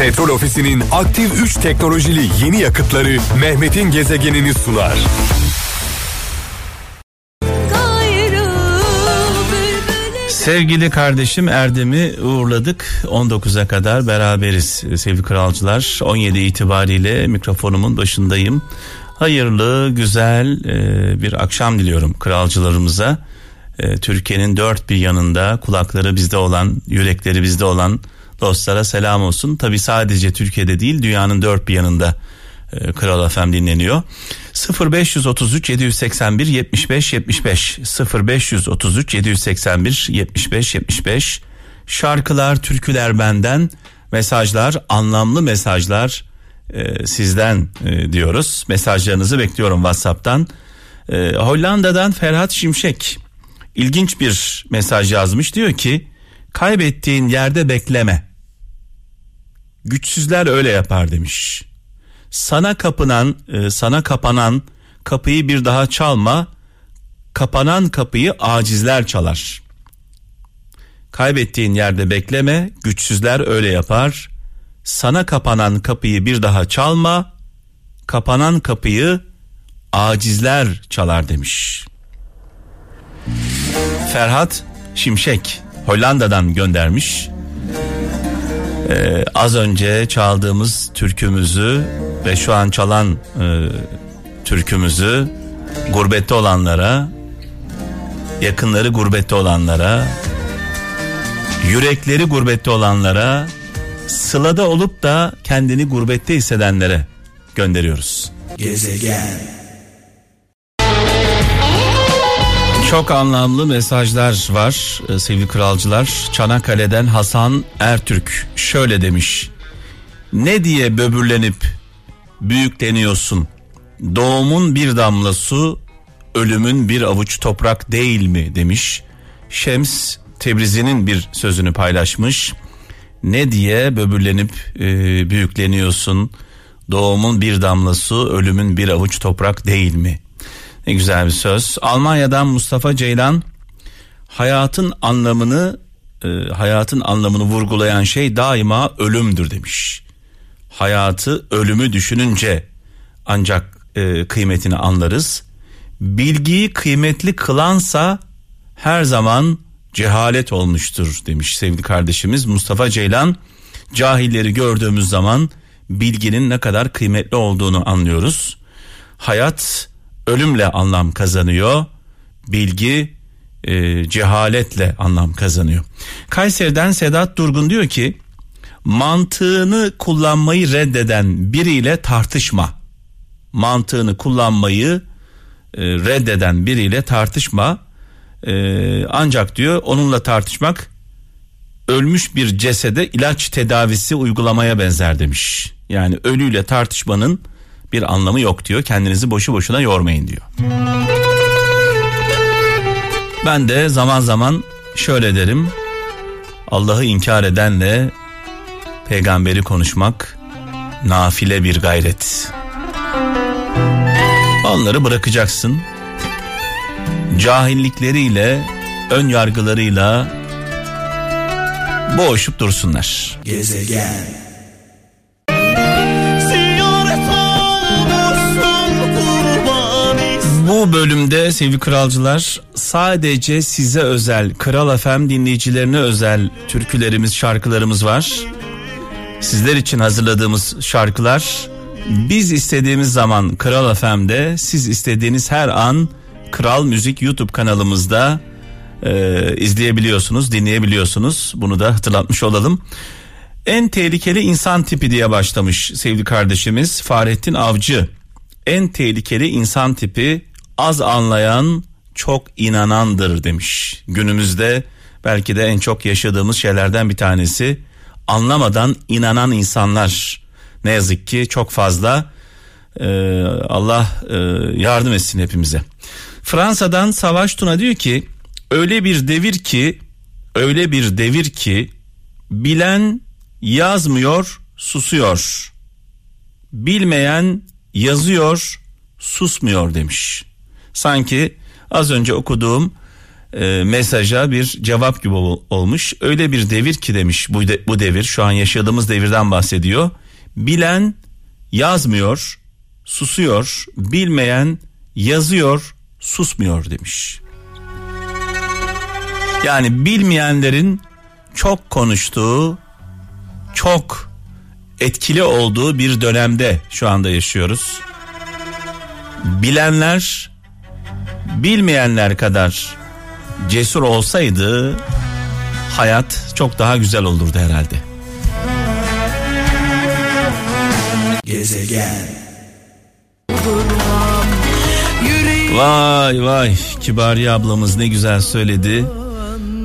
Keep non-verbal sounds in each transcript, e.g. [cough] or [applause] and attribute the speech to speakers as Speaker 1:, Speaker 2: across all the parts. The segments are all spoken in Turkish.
Speaker 1: Petrol Ofisi'nin aktif 3 teknolojili yeni yakıtları Mehmet'in gezegenini sunar.
Speaker 2: Sevgili kardeşim Erdem'i uğurladık. 19'a kadar beraberiz sevgili kralcılar. 17 itibariyle mikrofonumun başındayım. Hayırlı, güzel e, bir akşam diliyorum kralcılarımıza. E, Türkiye'nin dört bir yanında kulakları bizde olan, yürekleri bizde olan dostlara selam olsun. Tabi sadece Türkiye'de değil dünyanın dört bir yanında e, Kral FM dinleniyor. 0533 781 75 75 0533 781 75 75 şarkılar, türküler benden, mesajlar, anlamlı mesajlar e, sizden e, diyoruz. Mesajlarınızı bekliyorum WhatsApp'tan. E, Hollanda'dan Ferhat Şimşek ilginç bir mesaj yazmış. Diyor ki kaybettiğin yerde bekleme. Güçsüzler öyle yapar demiş. Sana kapınan, e, sana kapanan kapıyı bir daha çalma. Kapanan kapıyı acizler çalar. Kaybettiğin yerde bekleme, güçsüzler öyle yapar. Sana kapanan kapıyı bir daha çalma. Kapanan kapıyı acizler çalar demiş. Ferhat Şimşek Hollanda'dan göndermiş. Ee, az önce çaldığımız türkümüzü ve şu an çalan e, türkümüzü gurbette olanlara, yakınları gurbette olanlara, yürekleri gurbette olanlara, sılada olup da kendini gurbette hissedenlere gönderiyoruz. Gezegen Çok anlamlı mesajlar var e, sevgili kralcılar. Çanakkale'den Hasan Ertürk şöyle demiş. Ne diye böbürlenip büyükleniyorsun? Doğumun bir damla su, ölümün bir avuç toprak değil mi demiş. Şems Tebrizi'nin bir sözünü paylaşmış. Ne diye böbürlenip e, büyükleniyorsun? Doğumun bir damla su, ölümün bir avuç toprak değil mi? Ne güzel bir söz. Almanya'dan Mustafa Ceylan hayatın anlamını e, hayatın anlamını vurgulayan şey daima ölümdür demiş. Hayatı ölümü düşününce ancak e, kıymetini anlarız. Bilgiyi kıymetli kılansa her zaman cehalet olmuştur demiş sevgili kardeşimiz Mustafa Ceylan. Cahilleri gördüğümüz zaman bilginin ne kadar kıymetli olduğunu anlıyoruz. Hayat ölümle anlam kazanıyor. Bilgi e, cehaletle anlam kazanıyor. Kayseri'den Sedat Durgun diyor ki mantığını kullanmayı reddeden biriyle tartışma. Mantığını kullanmayı e, reddeden biriyle tartışma. E, ancak diyor onunla tartışmak ölmüş bir cesede ilaç tedavisi uygulamaya benzer demiş. Yani ölüyle tartışmanın bir anlamı yok diyor. Kendinizi boşu boşuna yormayın diyor. Ben de zaman zaman şöyle derim. Allah'ı inkar edenle peygamberi konuşmak nafile bir gayret. Onları bırakacaksın. Cahillikleriyle, ön yargılarıyla boğuşup dursunlar. Gezegen Bu bölümde sevgili kralcılar sadece size özel Kral FM dinleyicilerine özel türkülerimiz şarkılarımız var. Sizler için hazırladığımız şarkılar biz istediğimiz zaman Kral FM'de siz istediğiniz her an Kral Müzik YouTube kanalımızda e, izleyebiliyorsunuz dinleyebiliyorsunuz bunu da hatırlatmış olalım. En tehlikeli insan tipi diye başlamış sevgili kardeşimiz Fahrettin Avcı. En tehlikeli insan tipi az anlayan çok inanandır demiş. Günümüzde belki de en çok yaşadığımız şeylerden bir tanesi anlamadan inanan insanlar ne yazık ki çok fazla ee, Allah e, yardım etsin hepimize. Fransa'dan Savaş Tuna diyor ki öyle bir devir ki öyle bir devir ki bilen yazmıyor susuyor bilmeyen yazıyor susmuyor demiş sanki az önce okuduğum e, mesaja bir cevap gibi olmuş. Öyle bir devir ki demiş bu, de, bu devir şu an yaşadığımız devirden bahsediyor. Bilen yazmıyor, susuyor, bilmeyen yazıyor, susmuyor demiş. Yani bilmeyenlerin çok konuştuğu, çok etkili olduğu bir dönemde şu anda yaşıyoruz. Bilenler bilmeyenler kadar cesur olsaydı hayat çok daha güzel olurdu herhalde. Gezegen Vay vay Kibariye ablamız ne güzel söyledi.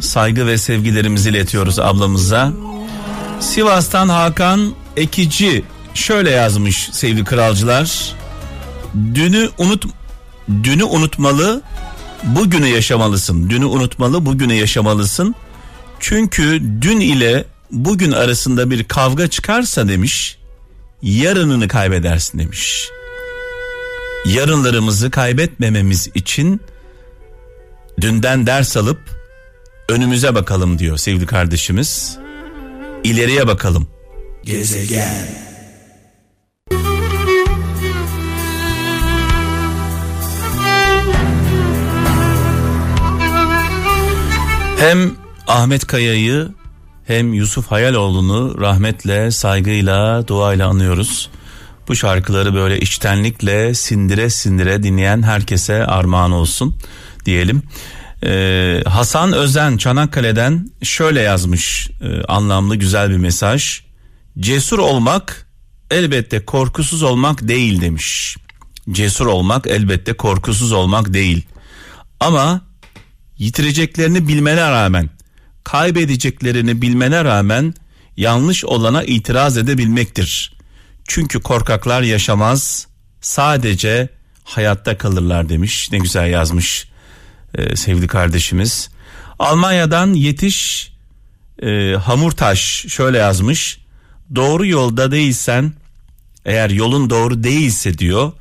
Speaker 2: Saygı ve sevgilerimizi iletiyoruz ablamıza. Sivas'tan Hakan Ekici şöyle yazmış sevgili kralcılar. Dünü unut dünü unutmalı, bugünü yaşamalısın. Dünü unutmalı, bugünü yaşamalısın. Çünkü dün ile bugün arasında bir kavga çıkarsa demiş, yarınını kaybedersin demiş. Yarınlarımızı kaybetmememiz için dünden ders alıp önümüze bakalım diyor sevgili kardeşimiz. İleriye bakalım. Gezegen Hem Ahmet Kaya'yı hem Yusuf Hayaloğlu'nu rahmetle, saygıyla, duayla anıyoruz. Bu şarkıları böyle içtenlikle sindire sindire dinleyen herkese armağan olsun diyelim. Ee, Hasan Özen Çanakkale'den şöyle yazmış e, anlamlı güzel bir mesaj. Cesur olmak elbette korkusuz olmak değil demiş. Cesur olmak elbette korkusuz olmak değil. Ama yitireceklerini bilmene rağmen, kaybedeceklerini bilmene rağmen yanlış olana itiraz edebilmektir. Çünkü korkaklar yaşamaz, sadece hayatta kalırlar demiş. Ne güzel yazmış e, sevgili kardeşimiz. Almanya'dan Yetiş e, Hamurtaş şöyle yazmış. Doğru yolda değilsen eğer yolun doğru değilse diyor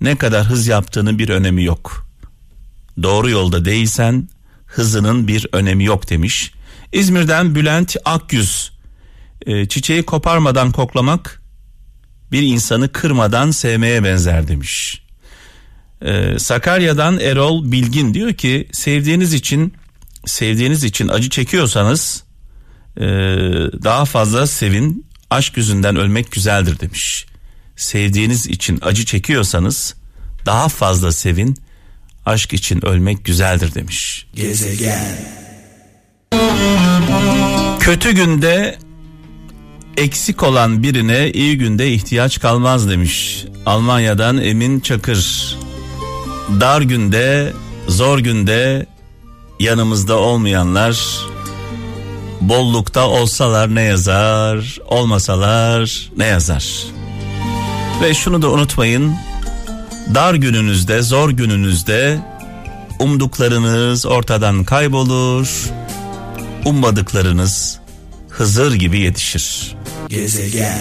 Speaker 2: ne kadar hız yaptığının bir önemi yok. Doğru yolda değilsen hızının bir önemi yok demiş. İzmir'den Bülent Akyüz e, çiçeği koparmadan koklamak bir insanı kırmadan sevmeye benzer demiş. E, Sakarya'dan Erol Bilgin diyor ki sevdiğiniz için sevdiğiniz için acı çekiyorsanız e, daha fazla sevin aşk yüzünden ölmek güzeldir demiş. Sevdiğiniz için acı çekiyorsanız daha fazla sevin aşk için ölmek güzeldir demiş. Gezegen. Kötü günde eksik olan birine iyi günde ihtiyaç kalmaz demiş. Almanya'dan Emin Çakır. Dar günde, zor günde yanımızda olmayanlar bollukta olsalar ne yazar, olmasalar ne yazar. Ve şunu da unutmayın dar gününüzde, zor gününüzde umduklarınız ortadan kaybolur. Ummadıklarınız Hızır gibi yetişir. Gezegen.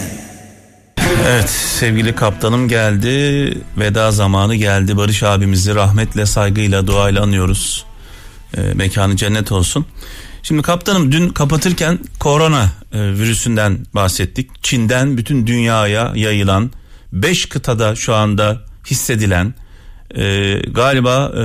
Speaker 2: Evet sevgili kaptanım geldi. Veda zamanı geldi. Barış abimizi rahmetle, saygıyla, duayla anıyoruz. E, mekanı cennet olsun. Şimdi kaptanım dün kapatırken korona e, virüsünden bahsettik. Çin'den bütün dünyaya yayılan 5 kıtada şu anda hissedilen e, galiba e,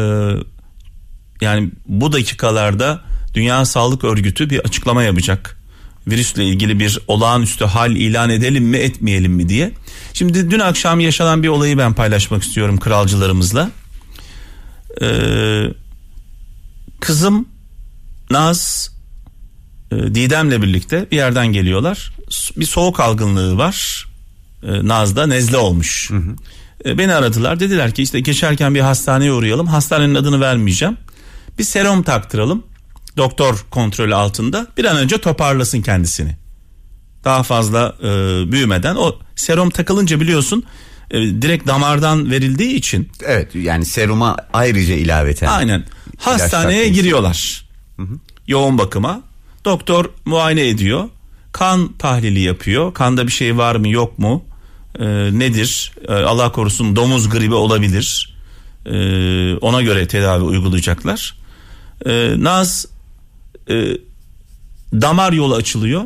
Speaker 2: yani bu dakikalarda Dünya Sağlık Örgütü bir açıklama yapacak. Virüsle ilgili bir olağanüstü hal ilan edelim mi etmeyelim mi diye. Şimdi dün akşam yaşanan bir olayı ben paylaşmak istiyorum kralcılarımızla. Ee, kızım Naz e, Didem'le birlikte bir yerden geliyorlar. Bir soğuk algınlığı var. E, Naz'da nezle olmuş. Hı hı. E, beni aradılar. Dediler ki işte geçerken bir hastaneye uğrayalım. Hastanenin adını vermeyeceğim. Bir serum taktıralım doktor kontrolü altında. Bir an önce toparlasın kendisini. Daha fazla e, büyümeden o serum takılınca biliyorsun e, direkt damardan verildiği için
Speaker 3: evet yani seruma ayrıca ilaveten
Speaker 2: aynen. hastaneye giriyorlar. Hı hı. yoğun bakıma. Doktor muayene ediyor. Kan tahlili yapıyor. Kanda bir şey var mı yok mu e, nedir? E, Allah korusun domuz gribi olabilir. E, ona göre tedavi uygulayacaklar. Ee, Naz e, damar yolu açılıyor.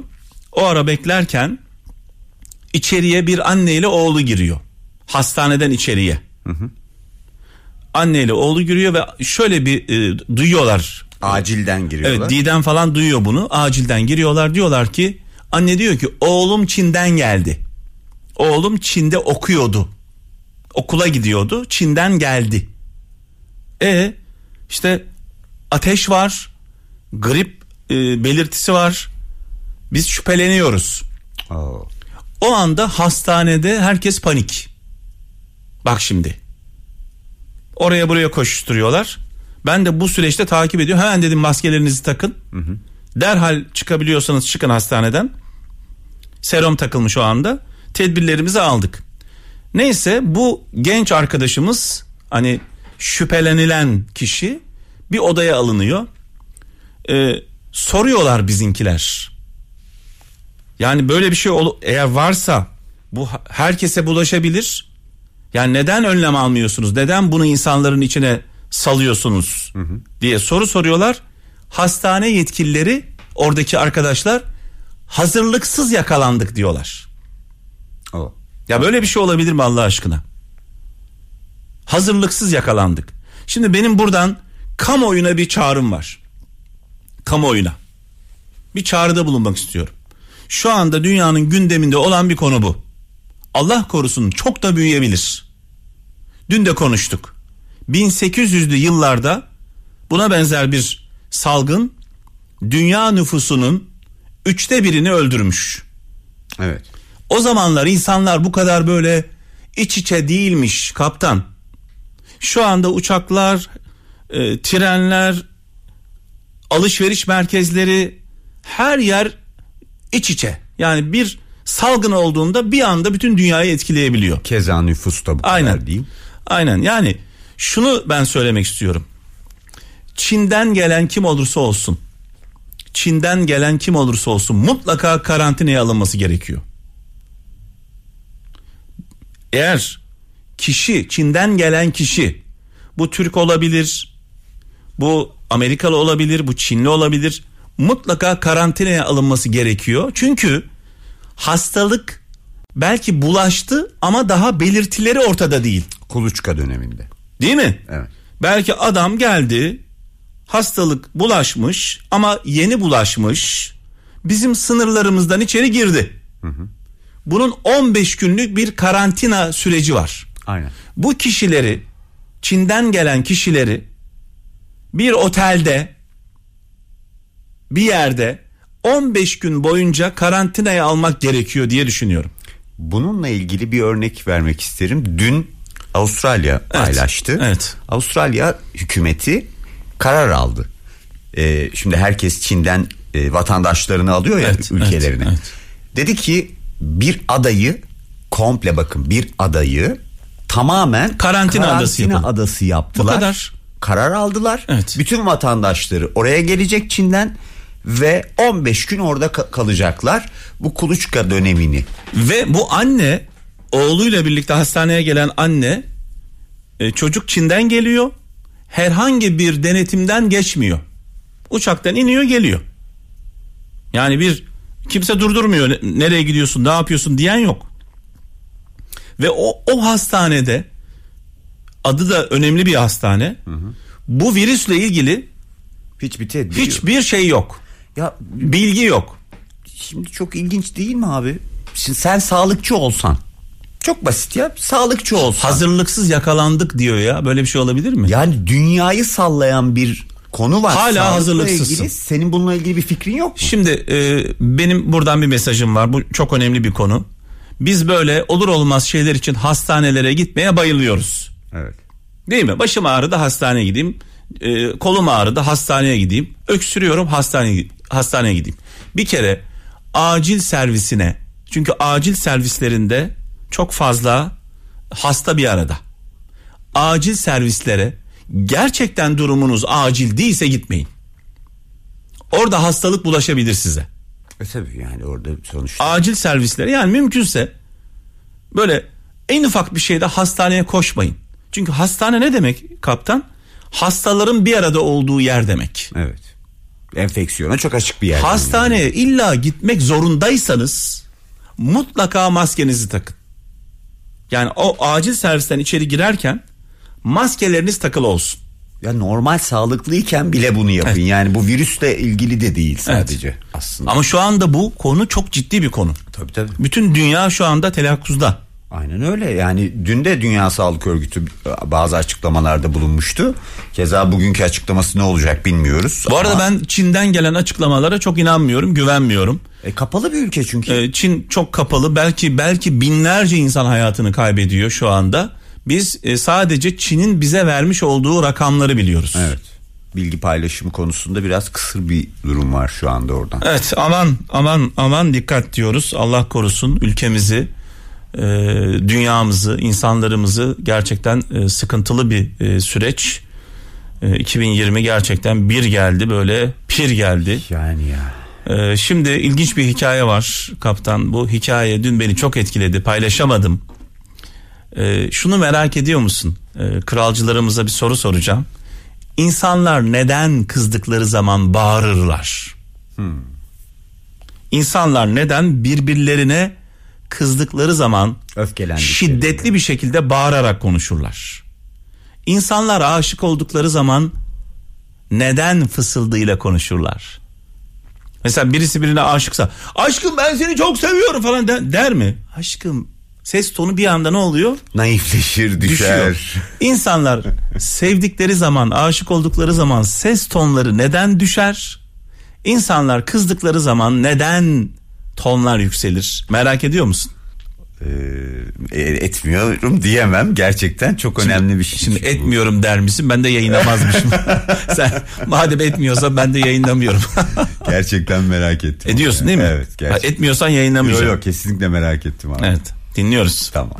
Speaker 2: O ara beklerken içeriye bir anne ile oğlu giriyor. Hastaneden içeriye. Anne ile oğlu giriyor ve şöyle bir e, duyuyorlar.
Speaker 3: Acilden giriyorlar.
Speaker 2: Evet Didem falan duyuyor bunu. Acilden giriyorlar diyorlar ki anne diyor ki oğlum Çin'den geldi. Oğlum Çin'de okuyordu. Okula gidiyordu. Çin'den geldi. E işte ateş var. Grip e, belirtisi var. Biz şüpheleniyoruz.
Speaker 3: Oo.
Speaker 2: O anda hastanede herkes panik. Bak şimdi. Oraya buraya koşuşturuyorlar. Ben de bu süreçte takip ediyorum. Hemen dedim maskelerinizi takın. Derhal çıkabiliyorsanız çıkın hastaneden. Serum takılmış o anda. Tedbirlerimizi aldık. Neyse bu genç arkadaşımız hani şüphelenilen kişi bir odaya alınıyor. Ee, soruyorlar bizinkiler. Yani böyle bir şey ol- eğer varsa bu herkese bulaşabilir. Yani neden önlem almıyorsunuz? Neden bunu insanların içine salıyorsunuz diye soru soruyorlar. Hastane yetkilileri oradaki arkadaşlar hazırlıksız yakalandık diyorlar. Ya böyle bir şey olabilir mi Allah aşkına? Hazırlıksız yakalandık. Şimdi benim buradan kamuoyuna bir çağrım var. Kamuoyuna. Bir çağrıda bulunmak istiyorum. Şu anda dünyanın gündeminde olan bir konu bu. Allah korusun çok da büyüyebilir. Dün de konuştuk. 1800'lü yıllarda buna benzer bir salgın dünya nüfusunun üçte birini öldürmüş.
Speaker 3: Evet.
Speaker 2: O zamanlar insanlar bu kadar böyle iç içe değilmiş kaptan. Şu anda uçaklar, e, trenler, alışveriş merkezleri her yer iç içe. Yani bir salgın olduğunda bir anda bütün dünyayı etkileyebiliyor.
Speaker 3: Keza nüfus da bu
Speaker 2: Aynen.
Speaker 3: kadar değil.
Speaker 2: Aynen yani şunu ben söylemek istiyorum. Çin'den gelen kim olursa olsun. Çin'den gelen kim olursa olsun mutlaka karantinaya alınması gerekiyor. Eğer kişi Çin'den gelen kişi bu Türk olabilir, bu Amerikalı olabilir, bu Çinli olabilir. Mutlaka karantinaya alınması gerekiyor. Çünkü hastalık belki bulaştı ama daha belirtileri ortada değil.
Speaker 3: Kuluçka döneminde.
Speaker 2: Değil mi?
Speaker 3: Evet.
Speaker 2: Belki adam geldi hastalık bulaşmış ama yeni bulaşmış bizim sınırlarımızdan içeri girdi. Bunun 15 günlük bir karantina süreci var.
Speaker 3: Aynen.
Speaker 2: Bu kişileri Çin'den gelen kişileri bir otelde bir yerde 15 gün boyunca karantinaya almak gerekiyor diye düşünüyorum.
Speaker 3: Bununla ilgili bir örnek vermek isterim. Dün Avustralya paylaştı.
Speaker 2: evet.
Speaker 3: Avustralya hükümeti karar aldı. Ee, şimdi herkes Çin'den e, vatandaşlarını alıyor ya
Speaker 2: Evet,
Speaker 3: ülkelerine.
Speaker 2: evet,
Speaker 3: Dedi ki bir adayı komple bakın bir adayı tamamen
Speaker 2: Karantina adası yapın.
Speaker 3: adası yaptılar.
Speaker 2: Bu kadar.
Speaker 3: Karar aldılar.
Speaker 2: Evet.
Speaker 3: Bütün vatandaşları oraya gelecek Çin'den ve 15 gün orada ka- kalacaklar. Bu kuluçka dönemini
Speaker 2: Ve bu anne oğluyla birlikte hastaneye gelen anne e, çocuk Çin'den geliyor. Herhangi bir denetimden geçmiyor. Uçaktan iniyor geliyor. Yani bir kimse durdurmuyor. Ne- Nereye gidiyorsun, ne yapıyorsun diyen yok. Ve o, o hastanede adı da önemli bir hastane. Bu virüsle ilgili
Speaker 3: hiçbir tedbir yok.
Speaker 2: hiçbir şey yok.
Speaker 3: Ya
Speaker 2: Bilgi yok.
Speaker 3: Şimdi çok ilginç değil mi abi? Şimdi sen sağlıkçı olsan. Çok basit ya. Sağlıkçı olsan.
Speaker 2: Hazırlıksız yakalandık diyor ya. Böyle bir şey olabilir mi?
Speaker 3: yani dünyayı sallayan bir konu var.
Speaker 2: Hala hazırlıksızsın.
Speaker 3: Senin bununla ilgili bir fikrin yok mu?
Speaker 2: Şimdi e, benim buradan bir mesajım var. Bu çok önemli bir konu. Biz böyle olur olmaz şeyler için hastanelere gitmeye bayılıyoruz.
Speaker 3: Evet.
Speaker 2: Değil mi? Başım ağrıdı hastaneye gideyim. E, kolum ağrıdı hastaneye gideyim. Öksürüyorum hastaneye, hastaneye gideyim. Bir kere acil servisine çünkü acil servislerinde çok fazla hasta bir arada. Acil servislere gerçekten durumunuz acil değilse gitmeyin. Orada hastalık bulaşabilir size.
Speaker 3: E tabii yani orada sonuçta.
Speaker 2: Acil servislere yani mümkünse böyle en ufak bir şeyde hastaneye koşmayın. Çünkü hastane ne demek kaptan? hastaların bir arada olduğu yer demek.
Speaker 3: Evet. Enfeksiyona çok açık bir yer.
Speaker 2: Hastaneye illa gitmek zorundaysanız mutlaka maskenizi takın. Yani o acil servisten içeri girerken maskeleriniz takılı olsun.
Speaker 3: Ya normal sağlıklıyken bile bunu yapın.
Speaker 2: Evet.
Speaker 3: Yani bu virüsle ilgili de değil sadece aslında.
Speaker 2: Ama şu anda bu konu çok ciddi bir konu.
Speaker 3: Tabii tabii.
Speaker 2: Bütün dünya şu anda telakkuzda.
Speaker 3: Aynen öyle. Yani dün de Dünya Sağlık Örgütü bazı açıklamalarda bulunmuştu. Keza bugünkü açıklaması ne olacak bilmiyoruz.
Speaker 2: Bu arada
Speaker 3: Ama,
Speaker 2: ben Çin'den gelen açıklamalara çok inanmıyorum, güvenmiyorum.
Speaker 3: e, kapalı bir ülke çünkü.
Speaker 2: Ee, Çin çok kapalı. Belki belki binlerce insan hayatını kaybediyor şu anda. Biz e, sadece Çin'in bize vermiş olduğu rakamları biliyoruz.
Speaker 3: Evet. Bilgi paylaşımı konusunda biraz kısır bir durum var şu anda oradan.
Speaker 2: Evet aman aman aman dikkat diyoruz. Allah korusun ülkemizi, e, dünyamızı, insanlarımızı gerçekten e, sıkıntılı bir e, süreç. E, 2020 gerçekten bir geldi böyle pir geldi.
Speaker 3: Yani ya.
Speaker 2: Şimdi ilginç bir hikaye var kaptan. Bu hikaye dün beni çok etkiledi. Paylaşamadım. Ee, şunu merak ediyor musun? Ee, kralcılarımıza bir soru soracağım. İnsanlar neden kızdıkları zaman bağırırlar? İnsanlar neden birbirlerine kızdıkları zaman
Speaker 3: Öfkelendikleri.
Speaker 2: şiddetli bir şekilde bağırarak konuşurlar? İnsanlar aşık oldukları zaman neden fısıldığıyla konuşurlar? Mesela birisi birine aşıksa aşkım ben seni çok seviyorum falan der, der mi? Aşkım ses tonu bir anda ne oluyor?
Speaker 3: Naifleşir, düşer.
Speaker 2: Düşüyor. İnsanlar sevdikleri zaman aşık oldukları zaman ses tonları neden düşer? İnsanlar kızdıkları zaman neden tonlar yükselir? Merak ediyor musun?
Speaker 3: Ee, etmiyorum diyemem. Gerçekten çok önemli bir şey.
Speaker 2: Şimdi
Speaker 3: bu.
Speaker 2: etmiyorum der misin? Ben de yayınlamazmışım. [laughs] Sen madem etmiyorsa ben de yayınlamıyorum. [laughs]
Speaker 3: Gerçekten merak ettim.
Speaker 2: Ediyorsun değil mi?
Speaker 3: Evet.
Speaker 2: Ha,
Speaker 3: Gerçekten.
Speaker 2: etmiyorsan
Speaker 3: Yok
Speaker 2: yayınlamayacağım.
Speaker 3: yok kesinlikle merak ettim abi.
Speaker 2: Evet dinliyoruz.
Speaker 3: Tamam.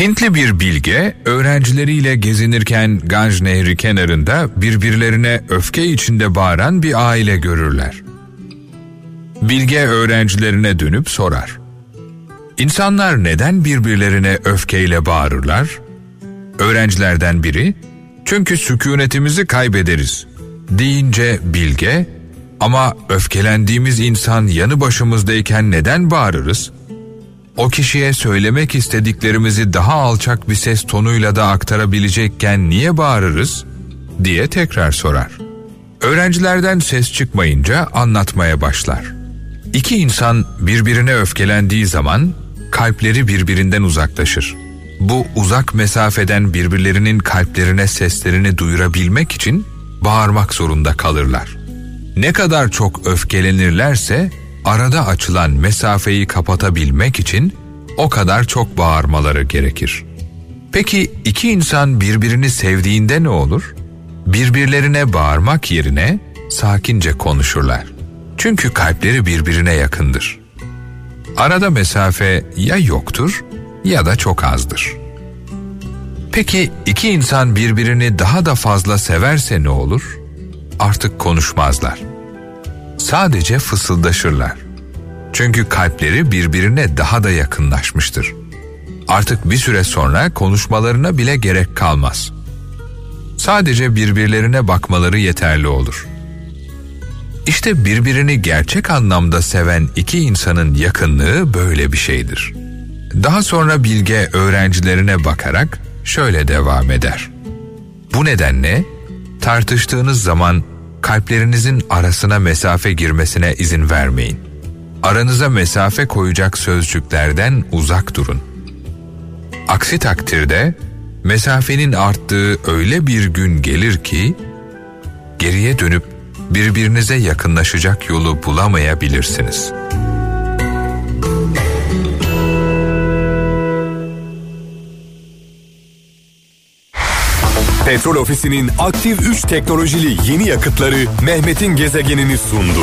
Speaker 4: Hintli bir bilge öğrencileriyle gezinirken Ganj Nehri kenarında birbirlerine öfke içinde bağıran bir aile görürler. Bilge öğrencilerine dönüp sorar. İnsanlar neden birbirlerine öfkeyle bağırırlar? Öğrencilerden biri, çünkü sükunetimizi kaybederiz deyince bilge, ama öfkelendiğimiz insan yanı başımızdayken neden bağırırız? O kişiye söylemek istediklerimizi daha alçak bir ses tonuyla da aktarabilecekken niye bağırırız? diye tekrar sorar. Öğrencilerden ses çıkmayınca anlatmaya başlar. İki insan birbirine öfkelendiği zaman kalpleri birbirinden uzaklaşır. Bu uzak mesafeden birbirlerinin kalplerine seslerini duyurabilmek için bağırmak zorunda kalırlar. Ne kadar çok öfkelenirlerse arada açılan mesafeyi kapatabilmek için o kadar çok bağırmaları gerekir. Peki iki insan birbirini sevdiğinde ne olur? Birbirlerine bağırmak yerine sakince konuşurlar. Çünkü kalpleri birbirine yakındır. Arada mesafe ya yoktur ya da çok azdır. Peki iki insan birbirini daha da fazla severse ne olur? Artık konuşmazlar. Sadece fısıldaşırlar. Çünkü kalpleri birbirine daha da yakınlaşmıştır. Artık bir süre sonra konuşmalarına bile gerek kalmaz. Sadece birbirlerine bakmaları yeterli olur. İşte birbirini gerçek anlamda seven iki insanın yakınlığı böyle bir şeydir. Daha sonra bilge öğrencilerine bakarak şöyle devam eder. Bu nedenle tartıştığınız zaman kalplerinizin arasına mesafe girmesine izin vermeyin. Aranıza mesafe koyacak sözcüklerden uzak durun. Aksi takdirde mesafenin arttığı öyle bir gün gelir ki geriye dönüp birbirinize yakınlaşacak yolu bulamayabilirsiniz.
Speaker 1: Petrol Ofisi'nin aktif 3 teknolojili yeni yakıtları Mehmet'in gezegenini sundu.